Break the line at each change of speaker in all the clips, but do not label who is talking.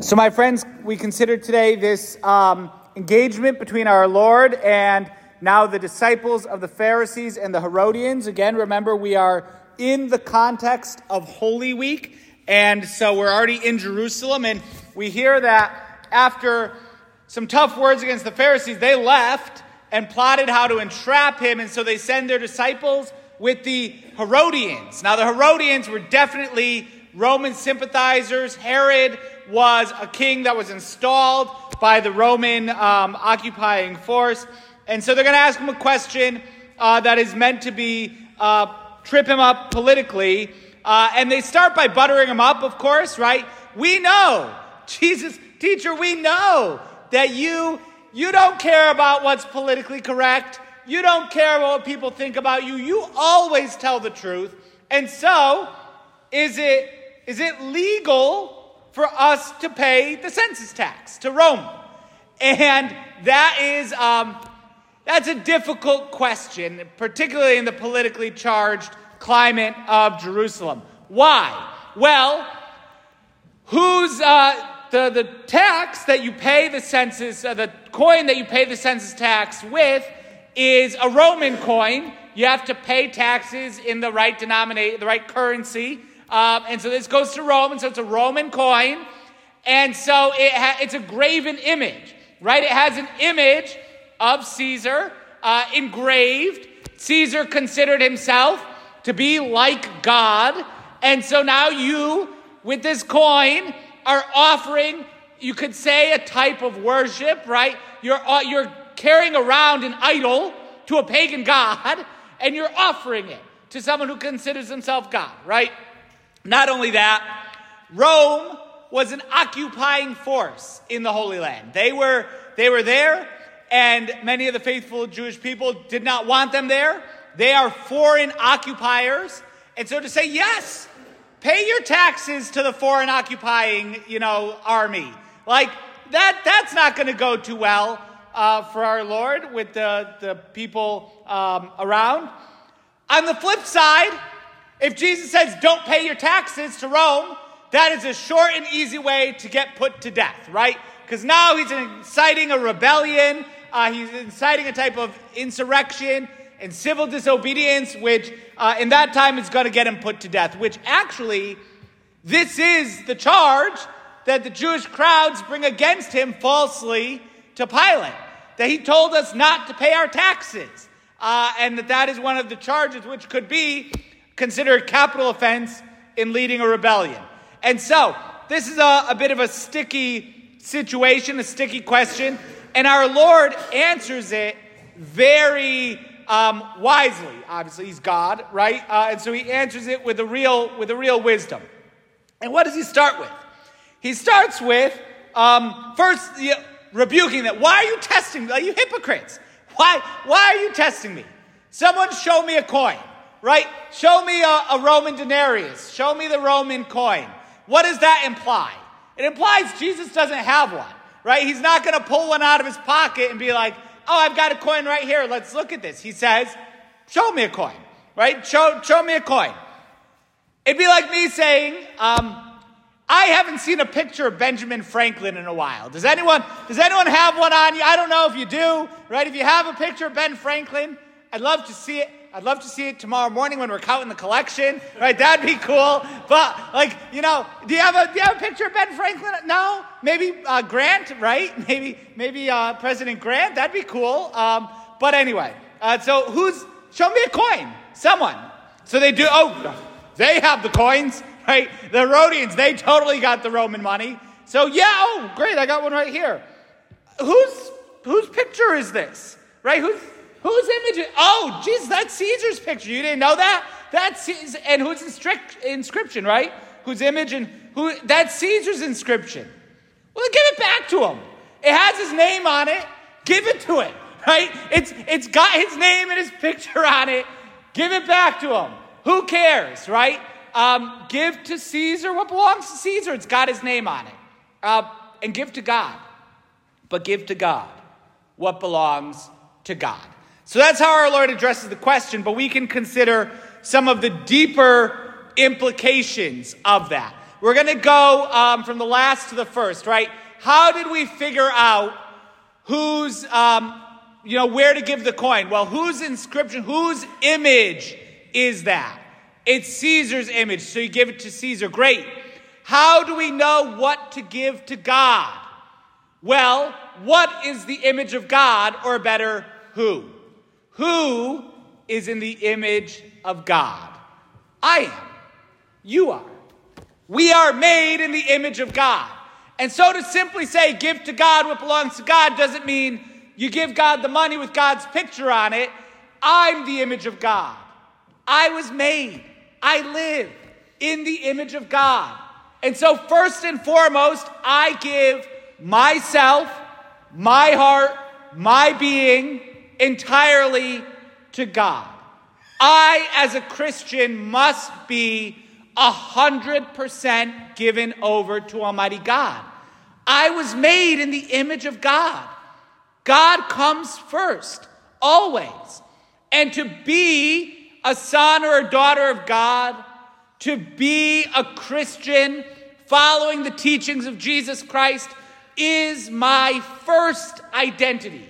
So, my friends, we consider today this um, engagement between our Lord and now the disciples of the Pharisees and the Herodians. Again, remember, we are in the context of Holy Week, and so we're already in Jerusalem, and we hear that after some tough words against the Pharisees, they left and plotted how to entrap him, and so they send their disciples with the Herodians. Now, the Herodians were definitely Roman sympathizers. Herod was a king that was installed by the Roman um, occupying force. And so they're going to ask him a question uh, that is meant to be uh, trip him up politically. Uh, and they start by buttering him up, of course, right? We know, Jesus, teacher, we know that you you don't care about what's politically correct. You don't care about what people think about you. You always tell the truth. And so, is it is it legal for us to pay the census tax to Rome? And that is um, that's a difficult question, particularly in the politically charged climate of Jerusalem. Why? Well, who's uh, the the tax that you pay the census, uh, the coin that you pay the census tax with, is a Roman coin. You have to pay taxes in the right denominate, the right currency. Um, and so this goes to Rome, and so it's a Roman coin. And so it ha- it's a graven image, right? It has an image of Caesar uh, engraved. Caesar considered himself to be like God. And so now you, with this coin, are offering, you could say, a type of worship, right? You're, uh, you're carrying around an idol to a pagan god, and you're offering it to someone who considers himself God, right? Not only that, Rome was an occupying force in the Holy Land. They were, they were there, and many of the faithful Jewish people did not want them there. They are foreign occupiers. And so to say, yes, pay your taxes to the foreign occupying, you know, army. Like, that, that's not going to go too well uh, for our Lord with the, the people um, around. On the flip side, if Jesus says, don't pay your taxes to Rome, that is a short and easy way to get put to death, right? Because now he's inciting a rebellion, uh, he's inciting a type of insurrection and civil disobedience, which uh, in that time is going to get him put to death, which actually, this is the charge that the Jewish crowds bring against him falsely to Pilate. That he told us not to pay our taxes. Uh, and that that is one of the charges which could be considered capital offense in leading a rebellion. And so, this is a, a bit of a sticky situation, a sticky question, and our Lord answers it very um, wisely. Obviously, He's God, right? Uh, and so He answers it with a real, with a real wisdom. And what does He start with? He starts with um, first you know, rebuking that. Why are you testing me? Are you hypocrites? Why, why are you testing me? Someone show me a coin right? Show me a, a, Roman denarius. Show me the Roman coin. What does that imply? It implies Jesus doesn't have one, right? He's not going to pull one out of his pocket and be like, oh, I've got a coin right here. Let's look at this. He says, show me a coin, right? Show, show me a coin. It'd be like me saying, um, I haven't seen a picture of Benjamin Franklin in a while. Does anyone, does anyone have one on you? I don't know if you do, right? If you have a picture of Ben Franklin, I'd love to see it. I'd love to see it tomorrow morning when we're counting the collection, right? That'd be cool. But like, you know, do you have a do you have a picture of Ben Franklin? No, maybe uh, Grant, right? Maybe maybe uh, President Grant. That'd be cool. Um, but anyway, uh, so who's show me a coin? Someone. So they do. Oh, they have the coins, right? The Herodians, they totally got the Roman money. So yeah, oh great, I got one right here. Whose whose picture is this? Right? Who's Whose image? Is, oh, Jesus, that's Caesar's picture. You didn't know that? That's and whose inscription, right? Whose image and who? That's Caesar's inscription. Well, give it back to him. It has his name on it. Give it to him, right? It's it's got his name and his picture on it. Give it back to him. Who cares, right? Um, give to Caesar what belongs to Caesar. It's got his name on it. Uh, and give to God, but give to God what belongs to God. So that's how our Lord addresses the question, but we can consider some of the deeper implications of that. We're going to go um, from the last to the first, right? How did we figure out whose, um, you know, where to give the coin? Well, whose inscription, whose image is that? It's Caesar's image, so you give it to Caesar. Great. How do we know what to give to God? Well, what is the image of God, or better, who? Who is in the image of God? I am. You are. We are made in the image of God. And so to simply say, give to God what belongs to God, doesn't mean you give God the money with God's picture on it. I'm the image of God. I was made. I live in the image of God. And so, first and foremost, I give myself, my heart, my being entirely to God. I, as a Christian, must be a hundred percent given over to Almighty God. I was made in the image of God. God comes first, always. And to be a son or a daughter of God, to be a Christian following the teachings of Jesus Christ, is my first identity.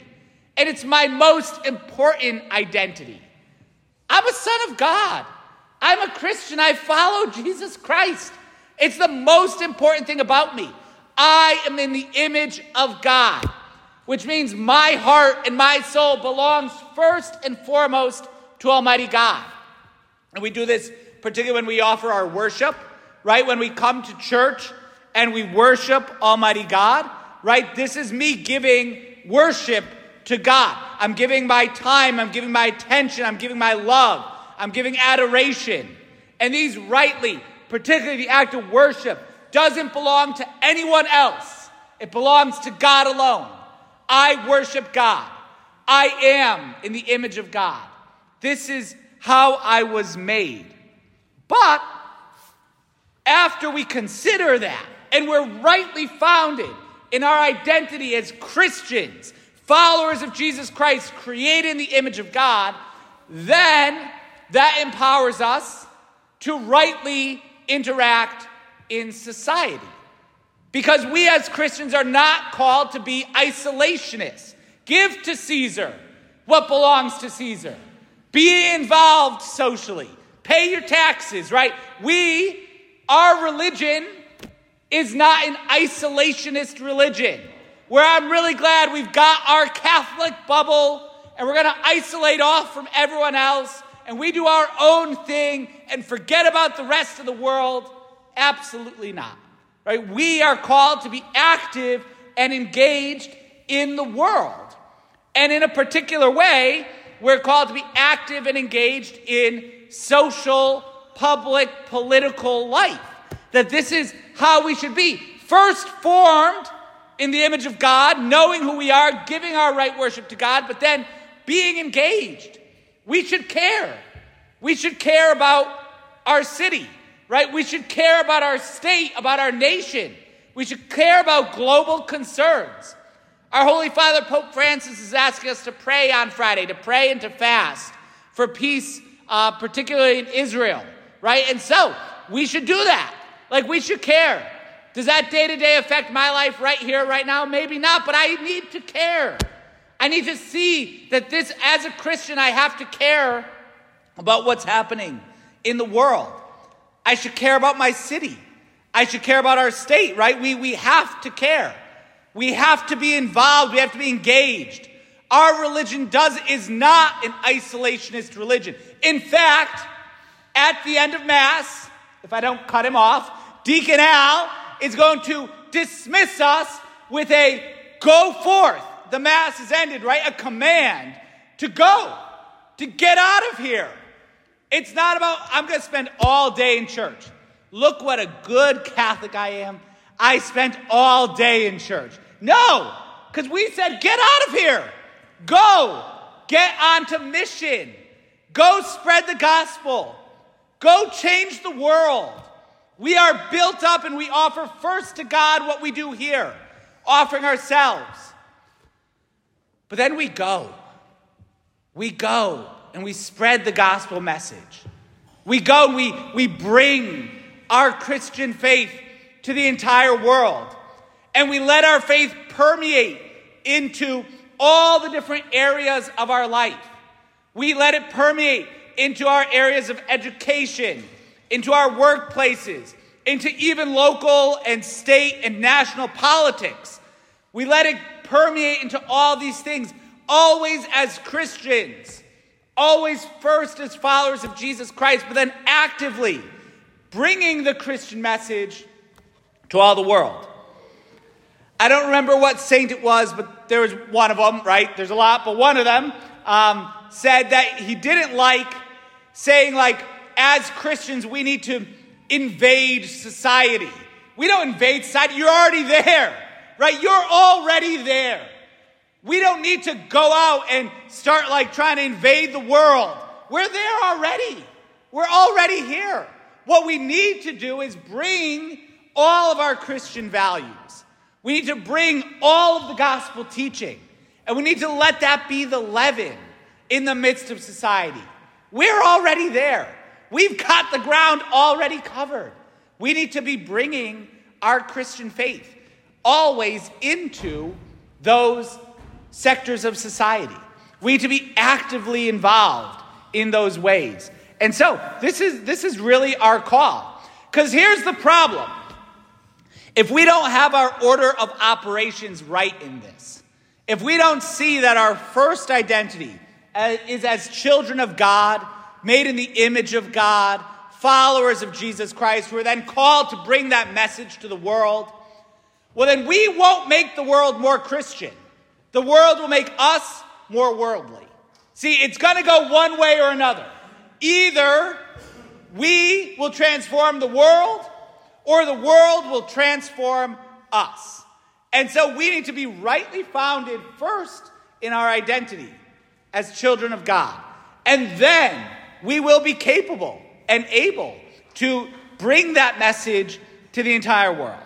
And it's my most important identity. I'm a son of God. I'm a Christian. I follow Jesus Christ. It's the most important thing about me. I am in the image of God, which means my heart and my soul belongs first and foremost to Almighty God. And we do this particularly when we offer our worship, right? When we come to church and we worship Almighty God, right? This is me giving worship to God. I'm giving my time, I'm giving my attention, I'm giving my love. I'm giving adoration. And these rightly, particularly the act of worship, doesn't belong to anyone else. It belongs to God alone. I worship God. I am in the image of God. This is how I was made. But after we consider that, and we're rightly founded in our identity as Christians, followers of Jesus Christ, created in the image of God, then that empowers us to rightly interact in society. Because we as Christians are not called to be isolationists. Give to Caesar what belongs to Caesar. Be involved socially. Pay your taxes, right? We, our religion, is not an isolationist religion where I'm really glad we've got our Catholic bubble and we're going to isolate off from everyone else and we do our own thing and forget about the rest of the world? Absolutely not. Right? We are called to be active and engaged in the world. And in a particular way, we're called to be active and engaged in social, public, political life. That this is how we should be. First formed in the image of God, knowing who we are, giving our right worship to God, but then being engaged we should care. We should care about our city, right? We should care about our state, about our nation. We should care about global concerns. Our Holy Father, Pope Francis, is asking us to pray on Friday, to pray and to fast for peace, uh, particularly in Israel, right? And so we should do that. Like we should care. Does that day to day affect my life right here, right now? Maybe not, but I need to care. I need to see that this, as a Christian, I have to care about what's happening in the world. I should care about my city. I should care about our state, right? We, we have to care. We have to be involved. We have to be engaged. Our religion does, is not an isolationist religion. In fact, at the end of Mass, if I don't cut him off, Deacon Al is going to dismiss us with a go forth the Mass is ended, right? A command to go, to get out of here. It's not about, I'm going to spend all day in church. Look what a good Catholic I am. I spent all day in church. No, because we said, get out of here. Go. Get onto mission. Go spread the gospel. Go change the world. We are built up and we offer first to God what we do here, offering ourselves. But then we go. We go and we spread the gospel message. We go and we, we bring our Christian faith to the entire world. And we let our faith permeate into all the different areas of our life. We let it permeate into our areas of education, into our workplaces, into even local and state and national politics. We let it permeate into all these things, always as Christians, always first as followers of Jesus Christ, but then actively bringing the Christian message to all the world. I don't remember what saint it was, but there was one of them, right? There's a lot, but one of them um, said that he didn't like saying, like, as Christians, we need to invade society. We don't invade society, you're already there, right? You're already there. We don't need to go out and start like trying to invade the world. We're there already. We're already here. What we need to do is bring all of our Christian values. We need to bring all of the gospel teaching. And we need to let that be the leaven in the midst of society. We're already there. We've got the ground already covered. We need to be bringing our Christian faith always into those sectors of society. We need to be actively involved in those ways. And so, this is, this is really our call. Because here's the problem if we don't have our order of operations right in this, if we don't see that our first identity uh, is as children of God, made in the image of God, followers of Jesus Christ, who are then called to bring that message to the world, well, then we won't make the world more Christian. The world will make us more worldly. See, it's going to go one way or another. Either we will transform the world, or the world will transform us. And so we need to be rightly founded first in our identity as children of God. And then we will be capable and able to bring that message to the entire world.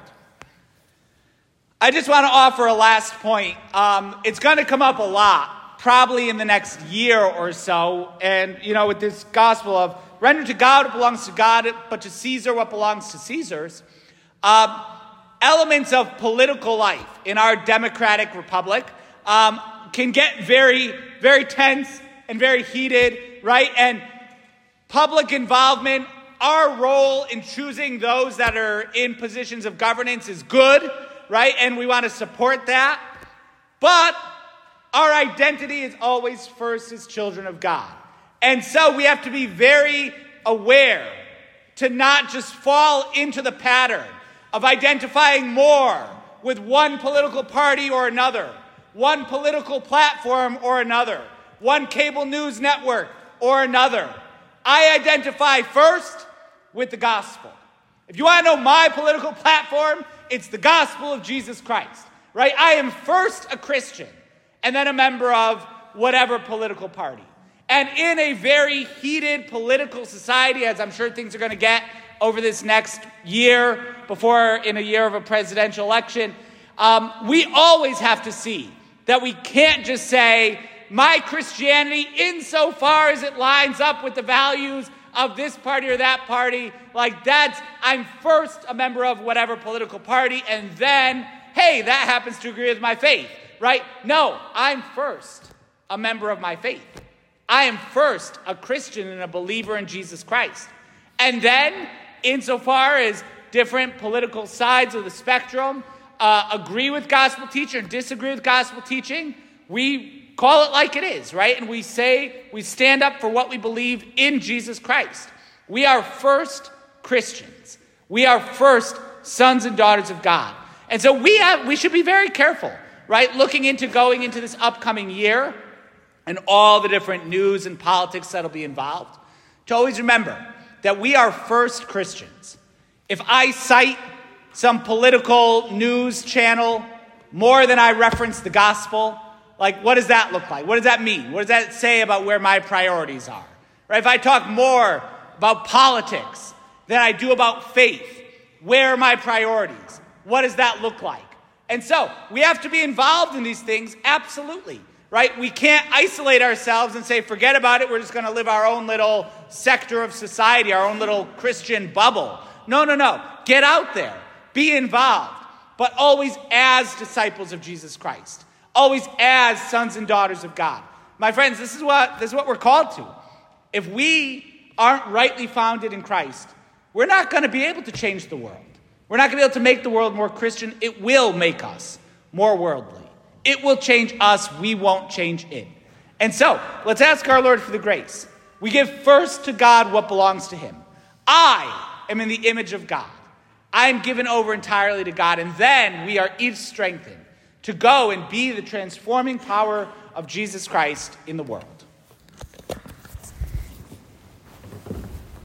I just want to offer a last point. Um, it's going to come up a lot, probably in the next year or so. And, you know, with this gospel of render to God what belongs to God, but to Caesar what belongs to Caesar's, um, elements of political life in our democratic republic um, can get very, very tense and very heated, right? And public involvement, our role in choosing those that are in positions of governance is good, right? And we want to support that. But our identity is always first as children of God. And so we have to be very aware to not just fall into the pattern of identifying more with one political party or another, one political platform or another, one cable news network or another. I identify first with the gospel. If you want to know my political platform, it's the gospel of Jesus Christ, right? I am first a Christian and then a member of whatever political party. And in a very heated political society, as I'm sure things are going to get over this next year, before in a year of a presidential election, um, we always have to see that we can't just say, my Christianity, insofar as it lines up with the values of this party or that party, like that's, I'm first a member of whatever political party, and then, hey, that happens to agree with my faith, right? No, I'm first a member of my faith. I am first a Christian and a believer in Jesus Christ. And then, insofar as different political sides of the spectrum uh, agree with gospel teaching disagree with gospel teaching, we call it like it is, right? And we say, we stand up for what we believe in Jesus Christ. We are first Christians. We are first sons and daughters of God. And so we have, we should be very careful, right? Looking into going into this upcoming year and all the different news and politics that'll be involved, to always remember that we are first Christians. If I cite some political news channel more than I reference the gospel, like, what does that look like? What does that mean? What does that say about where my priorities are? Right? If I talk more about politics than I do about faith, where are my priorities? What does that look like? And so, we have to be involved in these things, absolutely. Right? We can't isolate ourselves and say, forget about it, we're just going to live our own little sector of society, our own little Christian bubble. No, no, no. Get out there. Be involved. But always as disciples of Jesus Christ. Always as sons and daughters of God. My friends, this is what, this is what we're called to. If we aren't rightly founded in Christ, we're not going to be able to change the world. We're not going to be able to make the world more Christian. It will make us more worldly. It will change us. We won't change it. And so, let's ask our Lord for the grace. We give first to God what belongs to Him. I am in the image of God. I am given over entirely to God. And then we are each strengthened to go and be the transforming power of Jesus Christ in the world.